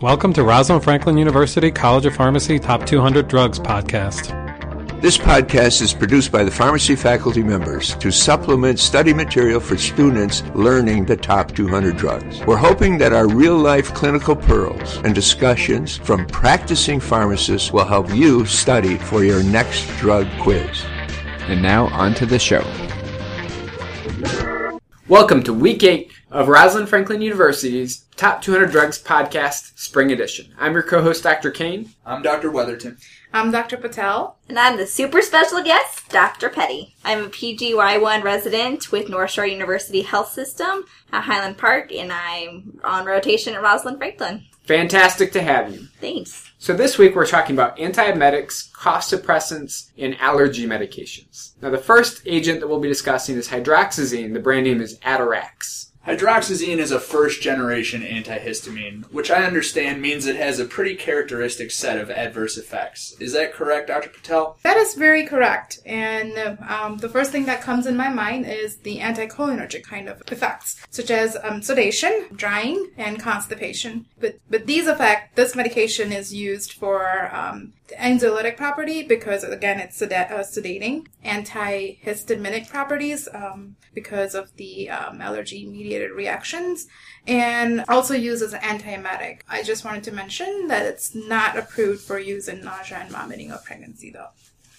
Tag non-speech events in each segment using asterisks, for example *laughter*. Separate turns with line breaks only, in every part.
Welcome to Rosalind Franklin University College of Pharmacy Top 200 Drugs podcast.
This podcast is produced by the pharmacy faculty members to supplement study material for students learning the top 200 drugs. We're hoping that our real life clinical pearls and discussions from practicing pharmacists will help you study for your next drug quiz.
And now on to the show.
Welcome to week eight of Rosalind Franklin University's Top 200 Drugs Podcast Spring Edition. I'm your co-host, Dr. Kane.
I'm Dr. Weatherton.
I'm Dr. Patel.
And I'm the super special guest, Dr. Petty. I'm a PGY1 resident with North Shore University Health System at Highland Park, and I'm on rotation at Rosalind Franklin.
Fantastic to have you.
Thanks.
So this week we're talking about antiemetics, cough suppressants, and allergy medications. Now the first agent that we'll be discussing is hydroxyzine. The brand name is Atarax.
Hydroxyzine is a first generation antihistamine, which I understand means it has a pretty characteristic set of adverse effects. Is that correct, Dr. Patel?
That is very correct. And um, the first thing that comes in my mind is the anticholinergic kind of effects, such as um, sedation, drying, and constipation. But but these effect this medication is used for um, anxiolytic property because again it's uh, sedating, antihistaminic properties um, because of the um, allergy mediated reactions, and also used as an antiemetic. I just wanted to mention that it's not approved for use in nausea and vomiting of pregnancy though.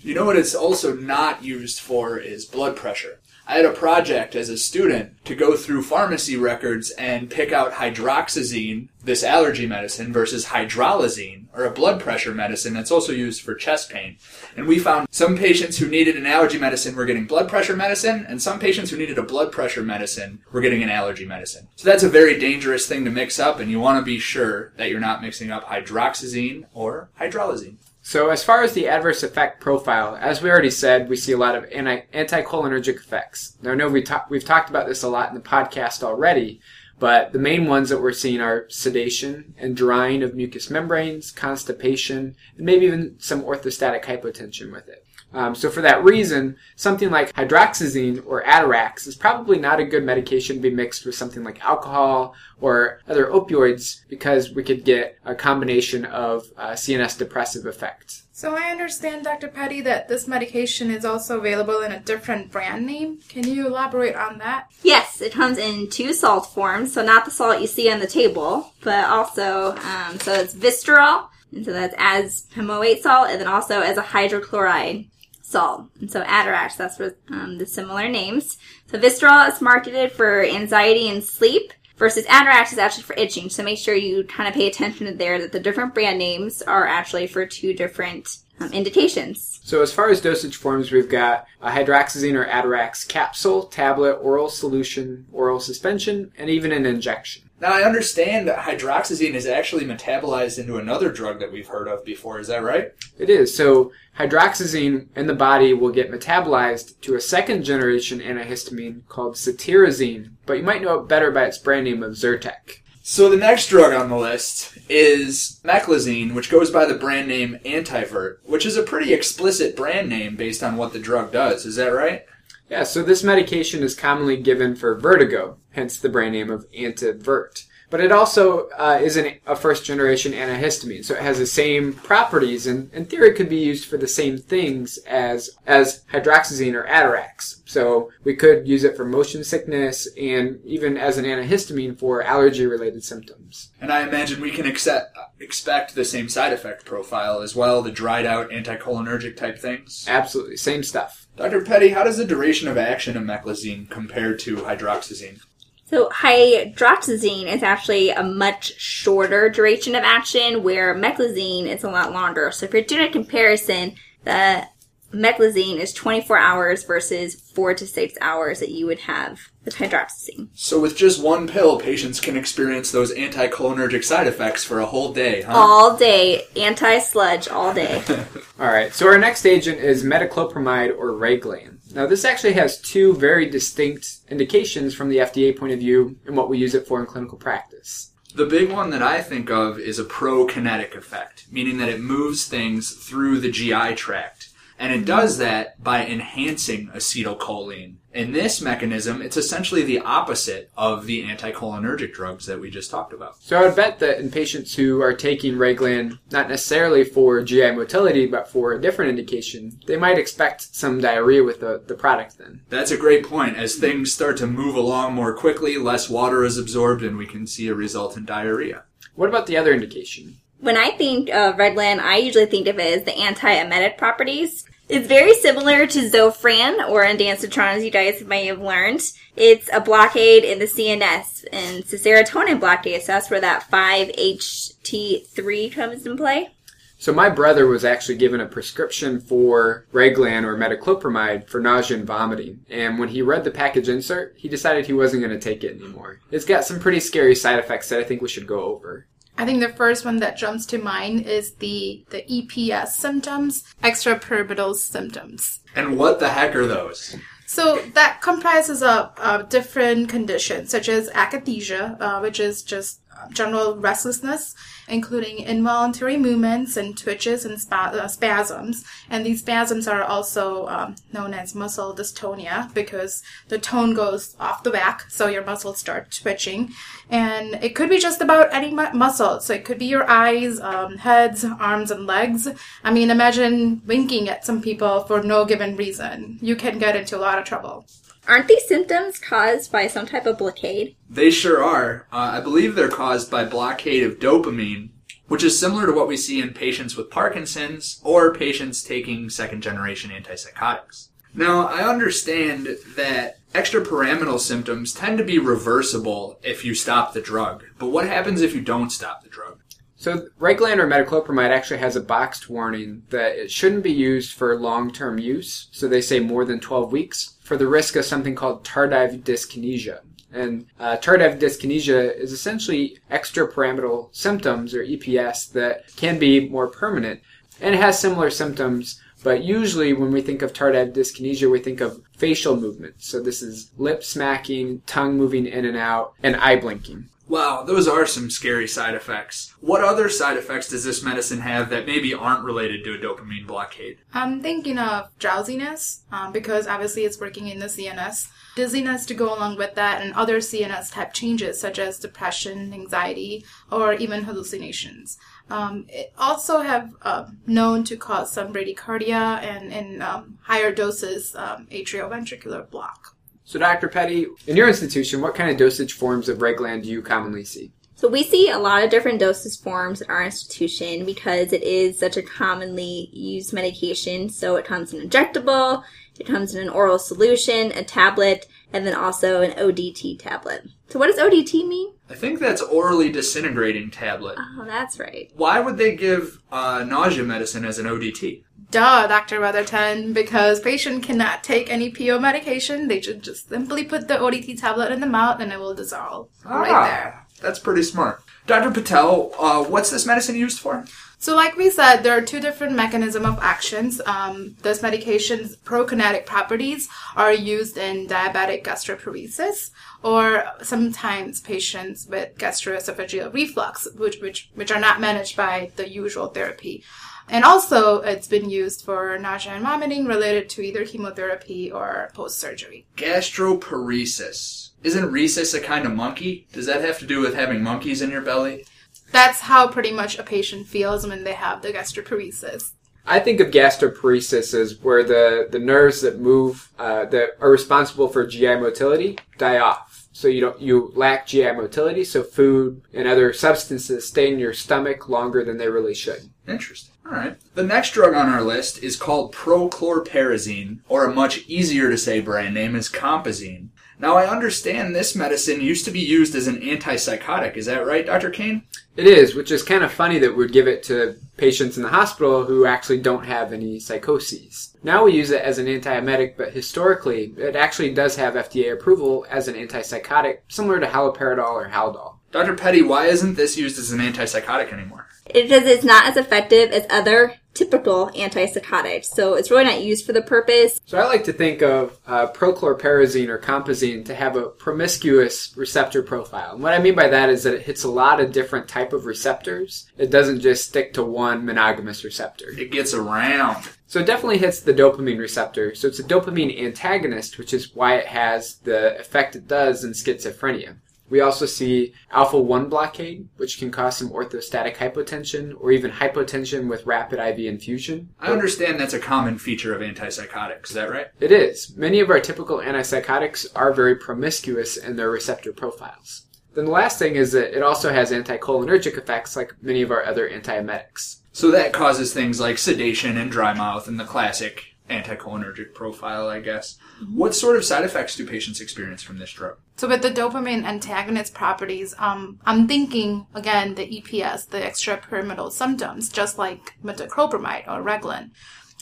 You know what it's also not used for is blood pressure. I had a project as a student to go through pharmacy records and pick out hydroxyzine, this allergy medicine, versus hydralazine, or a blood pressure medicine that's also used for chest pain. And we found some patients who needed an allergy medicine were getting blood pressure medicine, and some patients who needed a blood pressure medicine were getting an allergy medicine. So that's a very dangerous thing to mix up, and you want to be sure that you're not mixing up hydroxyzine or hydralazine.
So as far as the adverse effect profile, as we already said, we see a lot of anti- anticholinergic effects. Now I know we talk- we've talked about this a lot in the podcast already, but the main ones that we're seeing are sedation and drying of mucous membranes, constipation, and maybe even some orthostatic hypotension with it. Um, so for that reason, something like hydroxyzine or Atarax is probably not a good medication to be mixed with something like alcohol or other opioids because we could get a combination of uh, CNS depressive effects.
So I understand, Dr. Petty, that this medication is also available in a different brand name. Can you elaborate on that?
Yes, it comes in two salt forms, so not the salt you see on the table, but also, um, so it's Vistaril, and so that's as pamoate salt, and then also as a hydrochloride salt. And so Atarax, that's what um, the similar names. So Vistaril is marketed for anxiety and sleep versus Atarax is actually for itching. So make sure you kind of pay attention to there that the different brand names are actually for two different um, indications.
So as far as dosage forms, we've got a hydroxyzine or Atarax capsule, tablet, oral solution, oral suspension, and even an injection.
Now, I understand that hydroxyzine is actually metabolized into another drug that we've heard of before. Is that right?
It is. So hydroxyzine in the body will get metabolized to a second generation antihistamine called cetirizine, but you might know it better by its brand name of Zyrtec.
So the next drug on the list is meclizine, which goes by the brand name Antivert, which is a pretty explicit brand name based on what the drug does. Is that right?
Yeah, so this medication is commonly given for vertigo, hence the brand name of Antivert. But it also uh, is an, a first generation antihistamine, so it has the same properties and in theory could be used for the same things as, as hydroxyzine or Atarax. So we could use it for motion sickness and even as an antihistamine for allergy related symptoms.
And I imagine we can accept, expect the same side effect profile as well, the dried out anticholinergic type things.
Absolutely, same stuff.
Dr. Petty, how does the duration of action of meclizine compare to hydroxyzine?
So hydroxyzine is actually a much shorter duration of action, where meclizine is a lot longer. So if you're doing a comparison, the meclizine is 24 hours versus four to six hours that you would have with hydroxyzine.
So with just one pill, patients can experience those anticholinergic side effects for a whole day, huh?
All day, anti-sludge all day. *laughs*
All right, so our next agent is metoclopramide or Reglan. Now, this actually has two very distinct indications from the FDA point of view and what we use it for in clinical practice.
The big one that I think of is a prokinetic effect, meaning that it moves things through the GI tract. And it does that by enhancing acetylcholine. In this mechanism, it's essentially the opposite of the anticholinergic drugs that we just talked about.
So I would bet that in patients who are taking Reglan, not necessarily for GI motility, but for a different indication, they might expect some diarrhea with the, the product then.
That's a great point. As things start to move along more quickly, less water is absorbed, and we can see a resultant diarrhea.
What about the other indication?
When I think of Reglan, I usually think of it as the anti-emetic properties. It's very similar to Zofran or ondansetron, as you guys may have learned. It's a blockade in the CNS, and it's a serotonin blockade, so that's where that 5-HT3 comes in play.
So my brother was actually given a prescription for Reglan or metoclopramide for nausea and vomiting. And when he read the package insert, he decided he wasn't going to take it anymore. It's got some pretty scary side effects that I think we should go over.
I think the first one that jumps to mind is the the EPS symptoms, extrapyramidal symptoms.
And what the heck are those?
So that comprises of, of different conditions, such as akathisia, uh, which is just general restlessness, including involuntary movements and twitches and uh, spasms. And these spasms are also um, known as muscle dystonia because the tone goes off the back, so your muscles start twitching. And it could be just about any mu- muscle. So it could be your eyes, um, heads, arms, and legs. I mean, imagine winking at some people for no given reason. You can get into a lot of trouble.
Aren't these symptoms caused by some type of blockade?
They sure are. Uh, I believe they're caused by blockade of dopamine, which is similar to what we see in patients with Parkinson's or patients taking second generation antipsychotics. Now, I understand that extrapyramidal symptoms tend to be reversible if you stop the drug, but what happens if you don't stop the drug?
So Reglan or metoclopramide actually has a boxed warning that it shouldn't be used for long-term use. So they say more than 12 weeks for the risk of something called tardive dyskinesia. And uh, tardive dyskinesia is essentially extrapyramidal symptoms or EPS that can be more permanent and it has similar symptoms. But usually, when we think of tardive dyskinesia, we think of facial movements. So this is lip smacking, tongue moving in and out, and eye blinking.
Wow, those are some scary side effects. What other side effects does this medicine have that maybe aren't related to a dopamine blockade?
I'm thinking of drowsiness um, because obviously it's working in the CNS. Dizziness to go along with that, and other CNS type changes such as depression, anxiety, or even hallucinations. Um, it also have uh, known to cause some bradycardia and in um, higher doses um, atrioventricular block.
So, Dr. Petty, in your institution, what kind of dosage forms of Reglan do you commonly see?
So we see a lot of different dosage forms in our institution because it is such a commonly used medication. So it comes in injectable, it comes in an oral solution, a tablet, and then also an ODT tablet. So what does ODT mean?
I think that's orally disintegrating tablet.
Oh, that's right.
Why would they give uh, nausea medicine as an ODT?
Duh, Dr. Weatherton, because patient cannot take any PO medication. They should just simply put the ODT tablet in the mouth and it will dissolve right there.
Ah, That's pretty smart. Dr. Patel, uh, what's this medicine used for?
So, like we said, there are two different mechanism of actions. Um, this medication's prokinetic properties are used in diabetic gastroparesis, or sometimes patients with gastroesophageal reflux, which which which are not managed by the usual therapy. And also, it's been used for nausea and vomiting related to either chemotherapy or post surgery.
Gastroparesis. Isn't rhesus a kind of monkey? Does that have to do with having monkeys in your belly?
That's how pretty much a patient feels when they have the gastroparesis.
I think of gastroparesis as where the, the nerves that move, uh, that are responsible for GI motility die off. So you don't, you lack GI motility, so food and other substances stay in your stomach longer than they really should.
Interesting. All right. The next drug on our list is called prochlorperazine, or a much easier to say brand name is compazine. Now, I understand this medicine used to be used as an antipsychotic. Is that right, Dr. Kane?
It is, which is kind of funny that we'd give it to patients in the hospital who actually don't have any psychoses. Now we use it as an antiemetic, but historically, it actually does have FDA approval as an antipsychotic, similar to haloperidol or Haldol.
Dr. Petty, why isn't this used as an antipsychotic anymore?
Because it's not as effective as other typical antipsychotics, So it's really not used for the purpose.
So I like to think of uh, prochlorperazine or compazine to have a promiscuous receptor profile. And what I mean by that is that it hits a lot of different type of receptors. It doesn't just stick to one monogamous receptor.
It gets around.
So it definitely hits the dopamine receptor. So it's a dopamine antagonist, which is why it has the effect it does in schizophrenia. We also see alpha 1 blockade, which can cause some orthostatic hypotension or even hypotension with rapid IV infusion.
I understand that's a common feature of antipsychotics. Is that right?
It is. Many of our typical antipsychotics are very promiscuous in their receptor profiles. Then the last thing is that it also has anticholinergic effects like many of our other antiemetics.
So that causes things like sedation and dry mouth and the classic anticholinergic profile, I guess. What sort of side effects do patients experience from this drug?
So with the dopamine antagonist properties, um, I'm thinking again the EPS, the extrapyramidal symptoms, just like metoclopramide or Reglan.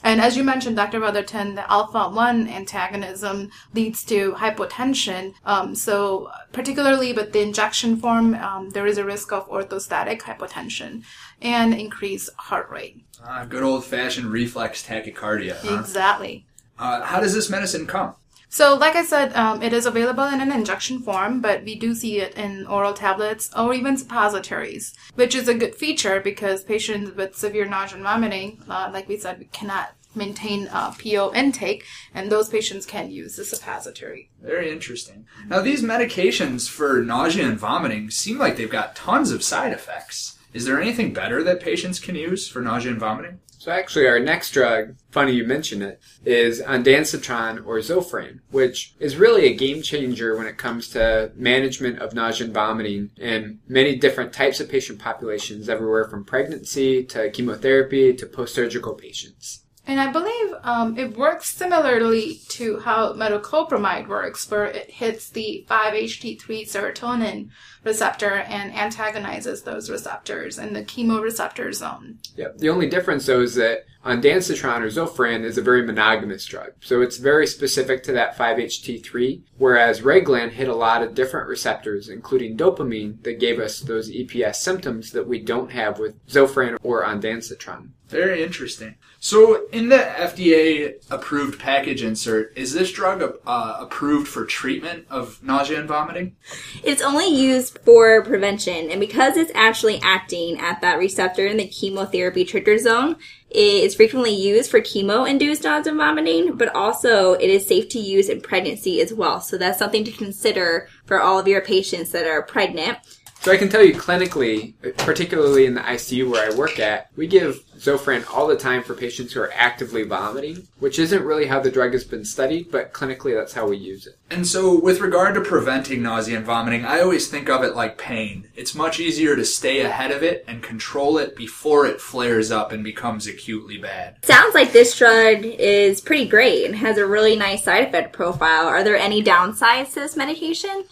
And as you mentioned, Dr. Weatherton, the alpha 1 antagonism leads to hypotension. Um, so, particularly with the injection form, um, there is a risk of orthostatic hypotension and increased heart rate.
Ah, good old fashioned reflex tachycardia. Huh?
Exactly.
Uh, how does this medicine come?
So, like I said, um, it is available in an injection form, but we do see it in oral tablets or even suppositories, which is a good feature because patients with severe nausea and vomiting, uh, like we said, we cannot maintain PO intake, and those patients can use the suppository.
Very interesting. Now, these medications for nausea and vomiting seem like they've got tons of side effects. Is there anything better that patients can use for nausea and vomiting?
So actually, our next drug, funny you mention it, is ondansetron or Zofran, which is really a game changer when it comes to management of nausea and vomiting in many different types of patient populations, everywhere from pregnancy to chemotherapy to post-surgical patients.
And I believe um, it works similarly to how metoclopramide works, where it hits the 5-HT3 serotonin receptor and antagonizes those receptors in the chemoreceptor zone.
Yep. The only difference, though, is that ondansetron or Zofran is a very monogamous drug. So it's very specific to that 5-HT3, whereas Reglan hit a lot of different receptors, including dopamine, that gave us those EPS symptoms that we don't have with Zofran or ondansetron.
Very interesting. So, in the FDA approved package insert, is this drug uh, approved for treatment of nausea and vomiting?
It's only used for prevention, and because it's actually acting at that receptor in the chemotherapy trigger zone, it is frequently used for chemo-induced nausea and vomiting, but also it is safe to use in pregnancy as well. So that's something to consider for all of your patients that are pregnant.
So I can tell you clinically, particularly in the ICU where I work at, we give Zofran all the time for patients who are actively vomiting, which isn't really how the drug has been studied, but clinically that's how we use it.
And so, with regard to preventing nausea and vomiting, I always think of it like pain. It's much easier to stay ahead of it and control it before it flares up and becomes acutely bad.
Sounds like this drug is pretty great and has a really nice side effect profile. Are there any downsides to this medication?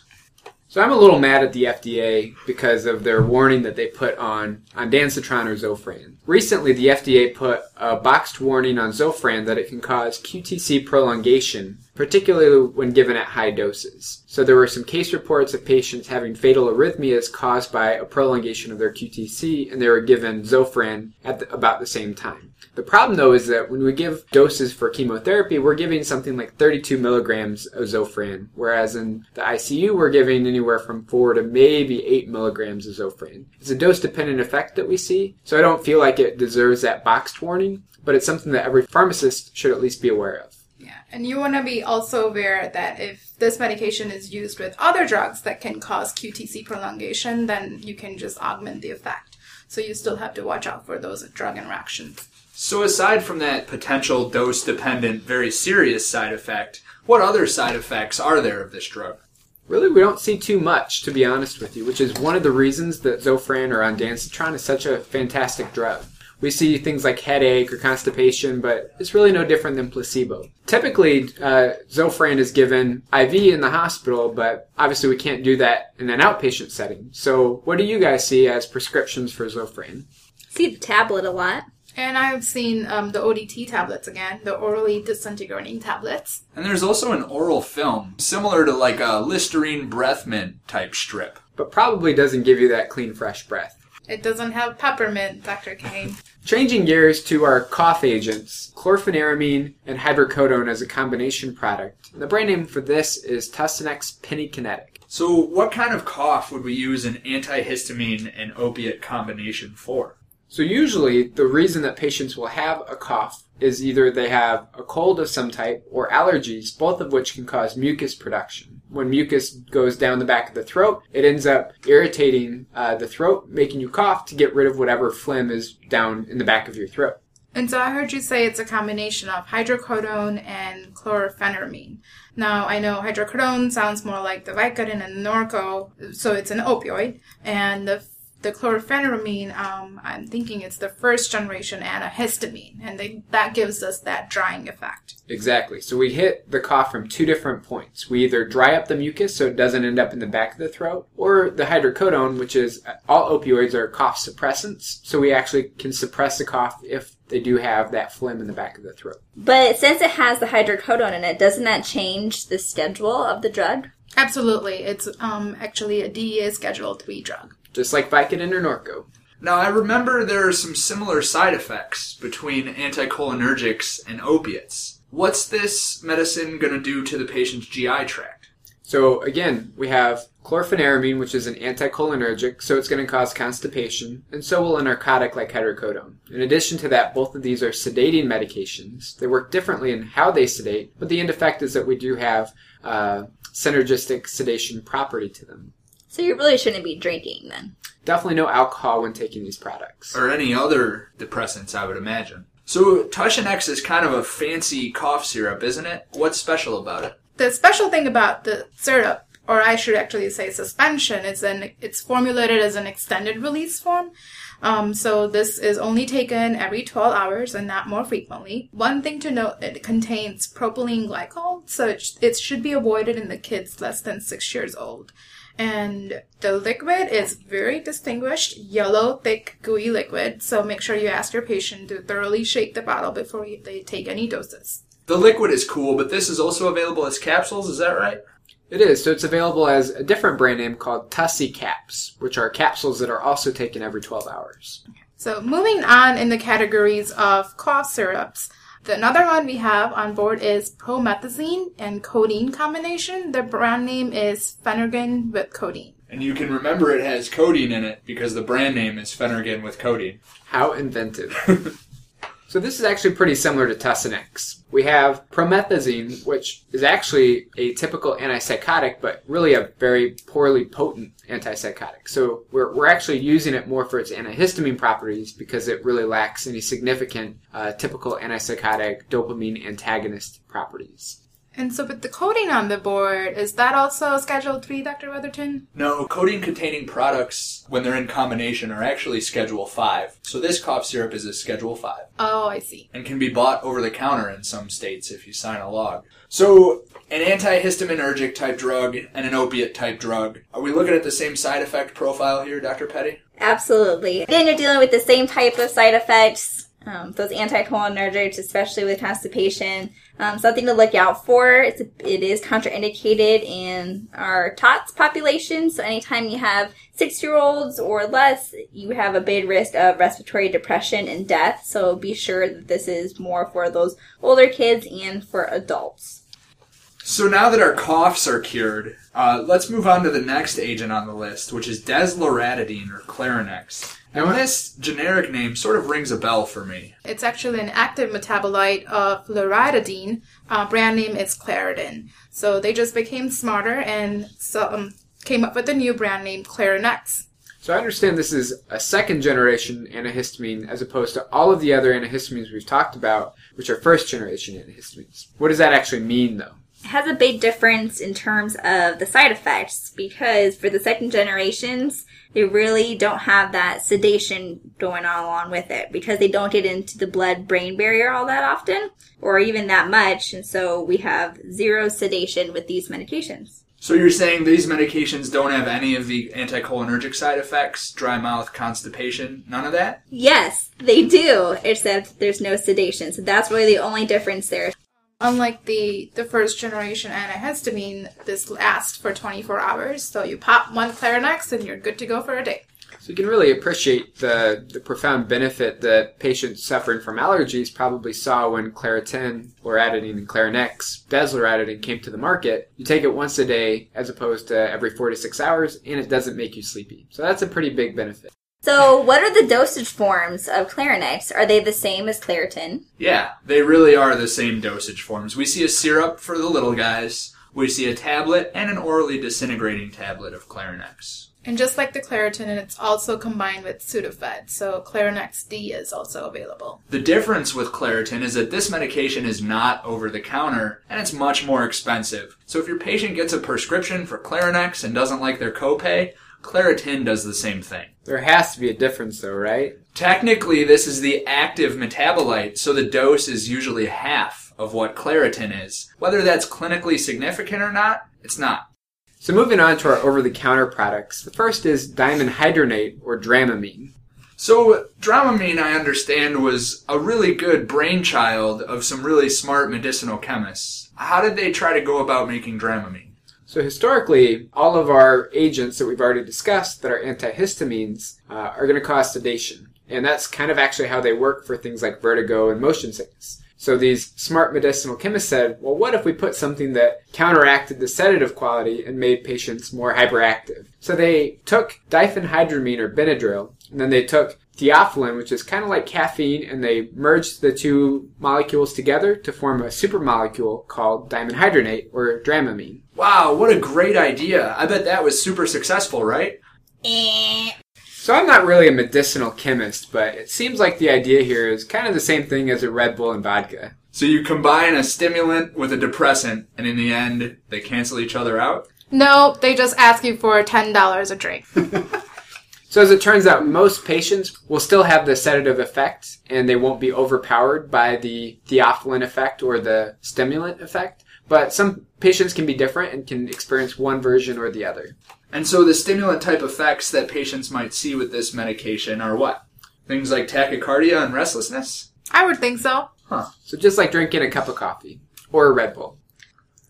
So I'm a little mad at the FDA because of their warning that they put on ondansetron or Zofran. Recently, the FDA put a boxed warning on Zofran that it can cause QTC prolongation, particularly when given at high doses. So there were some case reports of patients having fatal arrhythmias caused by a prolongation of their QTC, and they were given Zofran at the, about the same time. The problem though is that when we give doses for chemotherapy, we're giving something like 32 milligrams of Zofran, whereas in the ICU we're giving anywhere from 4 to maybe 8 milligrams of Zofran. It's a dose dependent effect that we see, so I don't feel like it deserves that boxed warning, but it's something that every pharmacist should at least be aware of.
Yeah, and you want to be also aware that if this medication is used with other drugs that can cause QTC prolongation, then you can just augment the effect. So you still have to watch out for those drug interactions.
So, aside from that potential dose dependent, very serious side effect, what other side effects are there of this drug?
Really, we don't see too much, to be honest with you, which is one of the reasons that Zofran or ondansetron is such a fantastic drug. We see things like headache or constipation, but it's really no different than placebo. Typically, uh, Zofran is given IV in the hospital, but obviously we can't do that in an outpatient setting. So, what do you guys see as prescriptions for Zofran?
See the tablet a lot.
And I've seen um, the ODT tablets again, the orally disintegrating tablets.
And there's also an oral film, similar to like a Listerine breath mint type strip.
But probably doesn't give you that clean, fresh breath.
It doesn't have peppermint, Dr. Kane.
Changing gears to our cough agents, chlorpheniramine and hydrocodone as a combination product. The brand name for this is Tussionex Pennkinetic.
So, what kind of cough would we use an antihistamine and opiate combination for?
So usually the reason that patients will have a cough is either they have a cold of some type or allergies, both of which can cause mucus production. When mucus goes down the back of the throat, it ends up irritating uh, the throat, making you cough to get rid of whatever phlegm is down in the back of your throat.
And so I heard you say it's a combination of hydrocodone and chlorpheniramine. Now, I know hydrocodone sounds more like the Vicodin and the Norco, so it's an opioid. And the the chlorpheniramine, um, I'm thinking it's the first generation antihistamine, and they, that gives us that drying effect.
Exactly. So we hit the cough from two different points. We either dry up the mucus so it doesn't end up in the back of the throat, or the hydrocodone, which is all opioids are cough suppressants. So we actually can suppress the cough if they do have that phlegm in the back of the throat.
But since it has the hydrocodone in it, doesn't that change the schedule of the drug?
Absolutely. It's um, actually a DEA Schedule 3 drug.
Just like Vicodin or Norco.
Now, I remember there are some similar side effects between anticholinergics and opiates. What's this medicine going to do to the patient's GI tract?
So again, we have chlorpheniramine, which is an anticholinergic, so it's going to cause constipation, and so will a narcotic like hydrocodone. In addition to that, both of these are sedating medications. They work differently in how they sedate, but the end effect is that we do have uh, synergistic sedation property to them.
So you really shouldn't be drinking then.
Definitely no alcohol when taking these products.
Or any other depressants, I would imagine. So, Tussionex is kind of a fancy cough syrup, isn't it? What's special about it?
The special thing about the syrup, or I should actually say suspension, is that it's formulated as an extended release form. Um, so this is only taken every 12 hours and not more frequently. One thing to note, it contains propylene glycol, so it, sh- it should be avoided in the kids less than six years old. And the liquid is very distinguished, yellow, thick, gooey liquid. So make sure you ask your patient to thoroughly shake the bottle before they take any doses.
The liquid is cool, but this is also available as capsules, is that right?
It is, so it's available as a different brand name called TussiCaps, which are capsules that are also taken every 12 hours.
So moving on in the categories of cough syrups, the another one we have on board is promethazine and codeine combination. The brand name is Phenergan with codeine.
And you can remember it has codeine in it because the brand name is Phenergan with codeine.
How inventive. *laughs* so this is actually pretty similar to Tussionex. We have promethazine, which is actually a typical antipsychotic, but really a very poorly potent antipsychotic. So we're, we're actually using it more for its antihistamine properties because it really lacks any significant uh, typical antipsychotic dopamine antagonist properties.
And so with the codeine on the board, is that also Schedule 3, Dr. Weatherton?
No, codeine containing products, when they're in combination, are actually Schedule 5. So this cough syrup is a Schedule 5
Oh, I see.
and can be bought over the counter in some states if you sign a log. So, an antihistaminergic type drug and an opiate type drug. Are we looking at the same side effect profile here, Dr. Petty?
Absolutely. Again, you're dealing with the same type of side effects. Um, those anticholinergics, especially with constipation, um, something to look out for. It's it is contraindicated in our TOTS population. So anytime you have six year olds or less, you have a big risk of respiratory depression and death. So be sure that this is more for those older kids and for adults.
So now that our coughs are cured, uh, let's move on to the next agent on the list, which is desloratadine or Clarinex. Now, this generic name sort of rings a bell for me.
It's actually an active metabolite of loratadine. Uh, brand name is Claritin. So they just became smarter and so, um, came up with a new brand name, Clarinex.
So I understand this is a second generation antihistamine as opposed to all of the other antihistamines we've talked about, which are first generation antihistamines. What does that actually mean though?
It has a big difference in terms of the side effects because for the second generations, they really don't have that sedation going on along with it because they don't get into the blood brain barrier all that often or even that much. And so we have zero sedation with these medications.
So you're saying these medications don't have any of the anticholinergic side effects, dry mouth, constipation, none of that?
Yes, they do, except there's no sedation. So that's really the only difference there.
Unlike the, the first generation antihistamine, this lasts for 24 hours. So you pop one Clarinex and you're good to go for a day.
So you can really appreciate the, the profound benefit that patients suffering from allergies probably saw when Claritin, Loratadine, and Clarinex, Desloratadine came to the market. You take it once a day as opposed to every four to six hours, and it doesn't make you sleepy. So that's a pretty big benefit.
So, what are the dosage forms of Clarinex? Are they the same as Claritin?
Yeah, they really are the same dosage forms. We see a syrup for the little guys, we see a tablet, and an orally disintegrating tablet of Clarinex.
And just like the Claritin, it's also combined with Sudafed, so Clarinex D is also available.
The difference with Claritin is that this medication is not over the counter and it's much more expensive. So if your patient gets a prescription for Clarinex and doesn't like their copay, Claritin does the same thing.
There has to be a difference though, right?
Technically, this is the active metabolite, so the dose is usually half of what Claritin is. Whether that's clinically significant or not, it's not.
So moving on to our over-the-counter products. The first is dimenhydrinate or Dramamine.
So, Dramamine, I understand, was a really good brainchild of some really smart medicinal chemists. How did they try to go about making Dramamine?
So historically, all of our agents that we've already discussed that are antihistamines uh, are going to cause sedation. And that's kind of actually how they work for things like vertigo and motion sickness. So these smart medicinal chemists said, well, what if we put something that counteracted the sedative quality and made patients more hyperactive? So they took diphenhydramine or Benadryl, and then they took theophylline, which is kind of like caffeine, and they merged the two molecules together to form a supermolecule called dimenhydrinate or Dramamine.
Wow, what a great idea. I bet that was super successful, right?
Eh.
So I'm not really a medicinal chemist, but it seems like the idea here is kind of the same thing as a Red Bull and vodka.
So you combine a stimulant with a depressant, and in the end, they cancel each other out?
No, they just ask you for $10 a drink. *laughs* *laughs*
So as it turns out, most patients will still have the sedative effect, and they won't be overpowered by the theophylline effect or the stimulant effect. But some patients can be different and can experience one version or the other.
And so the stimulant type effects that patients might see with this medication are what? Things like tachycardia and restlessness?
I would think so. Huh.
So just like drinking a cup of coffee or a Red Bull.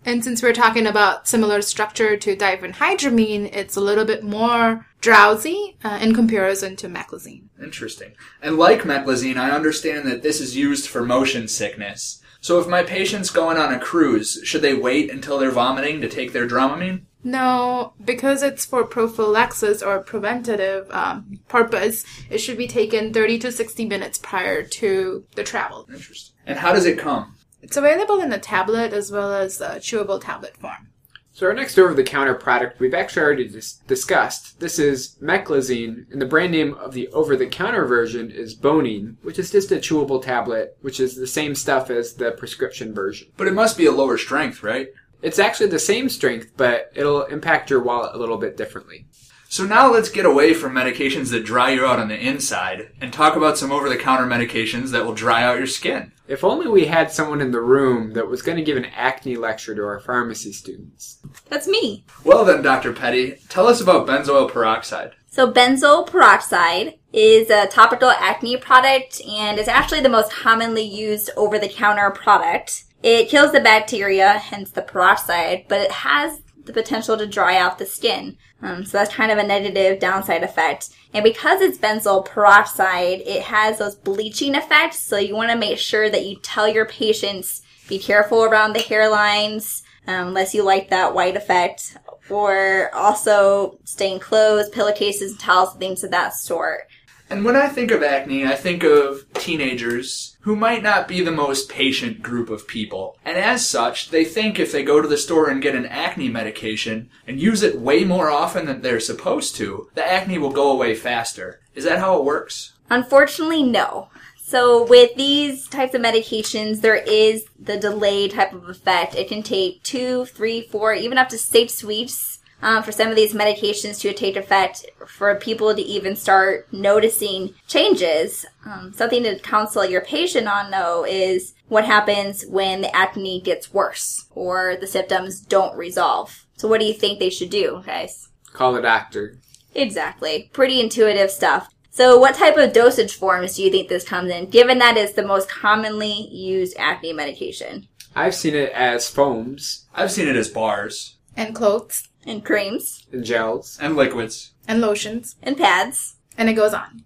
And since we're talking about similar structure to diphenhydramine, it's a little bit more drowsy uh, in comparison to meclizine.
Interesting. And like meclizine, I understand that this is used for motion sickness. So if my patient's going on a cruise, should they wait until they're vomiting to take their Dramamine?
No, because it's for prophylaxis or preventative um, purpose, it should be taken 30 to 60 minutes prior to the travel.
Interesting. And how does it come?
It's available in a tablet as well as a chewable tablet form.
So our next over-the-counter product we've actually already dis- discussed. This is meclizine, and the brand name of the over-the-counter version is Bonine, which is just a chewable tablet, which is the same stuff as the prescription version.
But it must be a lower strength, right?
It's actually the same strength, but it'll impact your wallet a little bit differently.
So now let's get away from medications that dry you out on the inside and talk about some over-the-counter medications that will dry out your skin.
If only we had someone in the room that was going to give an acne lecture to our pharmacy students.
That's me.
Well then, Dr. Petty, tell us about benzoyl peroxide.
So benzoyl peroxide is a topical acne product and is actually the most commonly used over-the-counter product. It kills the bacteria, hence the peroxide, but it has the potential to dry out the skin. Um, so that's kind of a negative downside effect. And because it's benzoyl peroxide, it has those bleaching effects. So you want to make sure that you tell your patients be careful around the hairlines, um, unless you like that white effect, or also stained clothes, pillowcases, towels, things of that sort.
And when I think of acne, I think of teenagers who might not be the most patient group of people. And as such, they think if they go to the store and get an acne medication and use it way more often than they're supposed to, the acne will go away faster. Is that how it works?
Unfortunately, no. So with these types of medications, there is the delay type of effect. It can take two, three, four, even up to six weeks um, for some of these medications to take effect for people to even start noticing changes. Um, something to counsel your patient on though is what happens when the acne gets worse or the symptoms don't resolve. So what do you think they should do, guys?
Call the doctor.
Exactly. Pretty intuitive stuff. So what type of dosage forms do you think this comes in, given that it's the most commonly used acne medication?
I've seen it as foams
I've seen it as bars
And clothes,
And creams?
and gels.
and liquids.
and lotions,
And pads?
and it goes on.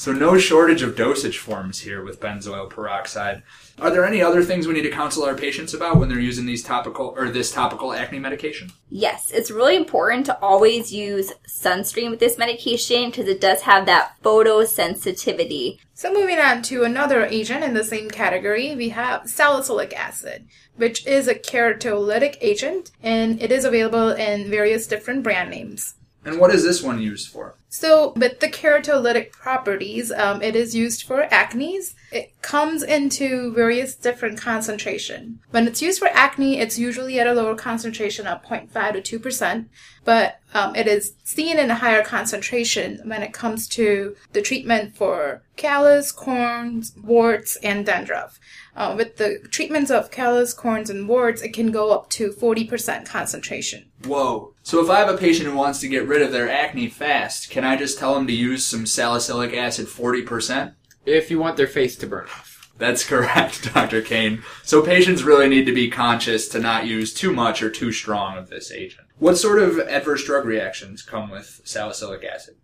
So no shortage of dosage forms here with benzoyl peroxide. Are there any other things we need to counsel our patients about when they're using these topical or this topical acne medication?
Yes, it's really important to always use sunscreen with this medication because it does have that photosensitivity.
So moving on to another agent in the same category, we have salicylic acid, which is a keratolytic agent, and it is available in various different brand names.
And what is this one used for?
So, with the keratolytic properties, um, it is used for acne. It comes into various different concentration. When it's used for acne, it's usually at a lower concentration of 0.5 to 2%, but um, it is seen in a higher concentration when it comes to the treatment for callus, corns, warts, and dandruff. Uh, with the treatments of callus, corns, and warts, it can go up to 40% concentration.
Whoa. So if I have a patient who wants to get rid of their acne fast, can I just tell them to use some salicylic acid 40%?
If you want their face to burn off.
That's *laughs* correct, Dr. Kane. So patients really need to be conscious to not use too much or too strong of this agent. What sort of adverse drug reactions come with salicylic acid?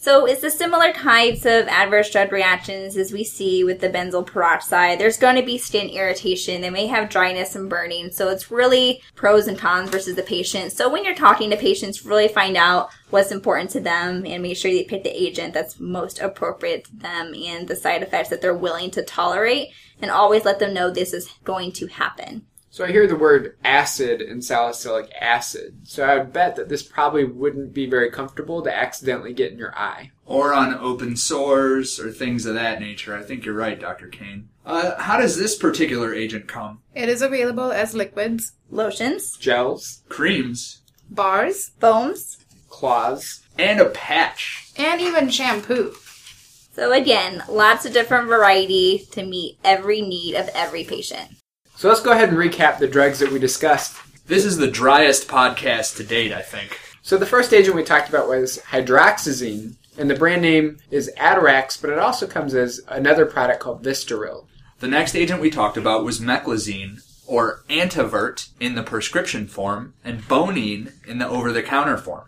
So it's the similar types of adverse drug reactions as we see with the benzoyl peroxide. There's going to be skin irritation. They may have dryness and burning. So it's really pros and cons versus the patient. So when you're talking to patients, really find out what's important to them and make sure you pick the agent that's most appropriate to them and the side effects that they're willing to tolerate and always let them know this is going to happen.
So I hear the word acid and salicylic acid. So I would bet that this probably wouldn't be very comfortable to accidentally get in your eye.
Or on open sores or things of that nature. I think you're right, Dr. Kane. Uh, how does this particular agent come?
It is available as liquids,
Lotions,
Gels,
Creams.
bars,
foams.
claws.
And a patch.
and even shampoo.
So again, lots of different variety to meet every need of every patient.
So let's go ahead and recap the drugs that we discussed.
This is the driest podcast to date, I think.
So the first agent we talked about was hydroxyzine, and the brand name is Atarax, but it also comes as another product called Vistaril.
The next agent we talked about was meclizine, or Antivert in the prescription form, and Bonine in the over-the-counter form.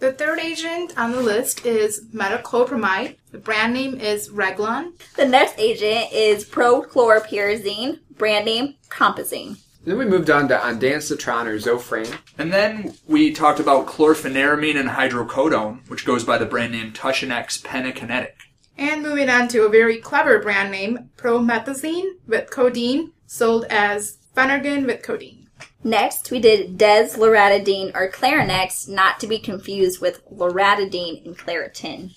The third agent on the list is metoclopramide. The brand name is Reglan.
The next agent is prochlorperazine, brand name Compazine.
Then we moved on to ondansetron or Zofran.
And then we talked about chlorpheniramine and hydrocodone, which goes by the brand name Tussionex Pennkinetic.
And moving on to a very clever brand name, promethazine with codeine, sold as Phenergan with codeine.
Next, we did desloratadine or Clarinex, not to be confused with loratadine and Claritin.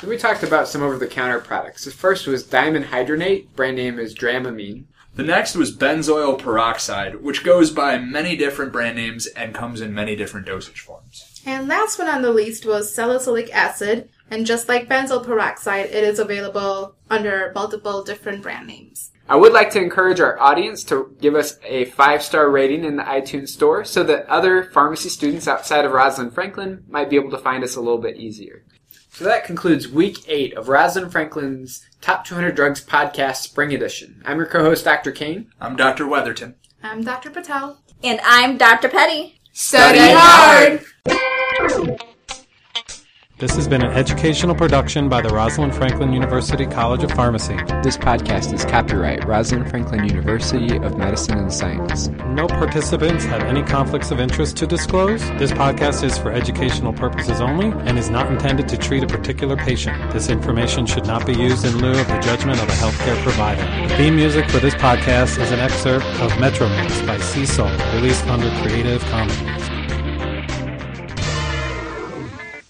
Then we talked about some over-the-counter products. The first was dimenhydrinate, brand name is Dramamine.
The next was benzoyl peroxide, which goes by many different brand names and comes in many different dosage forms.
And last one on the list was salicylic acid. And just like benzoyl peroxide, it is available under multiple different brand names.
I would like to encourage our audience to give us a five star rating in the iTunes store so that other pharmacy students outside of Rosalind Franklin might be able to find us a little bit easier. So that concludes week eight of Rosalind Franklin's Top 200 Drugs Podcast Spring Edition. I'm your co host, Dr. Kane.
I'm Dr. Weatherton.
I'm Dr. Patel.
And I'm Dr. Petty.
Study hard!
This has been an educational production by the Rosalind Franklin University College of Pharmacy.
This podcast is copyright Rosalind Franklin University of Medicine and Science.
No participants have any conflicts of interest to disclose. This podcast is for educational purposes only and is not intended to treat a particular patient. This information should not be used in lieu of the judgment of a healthcare provider. The theme music for this podcast is an excerpt of Metro Mix by Soul, released under Creative Commons.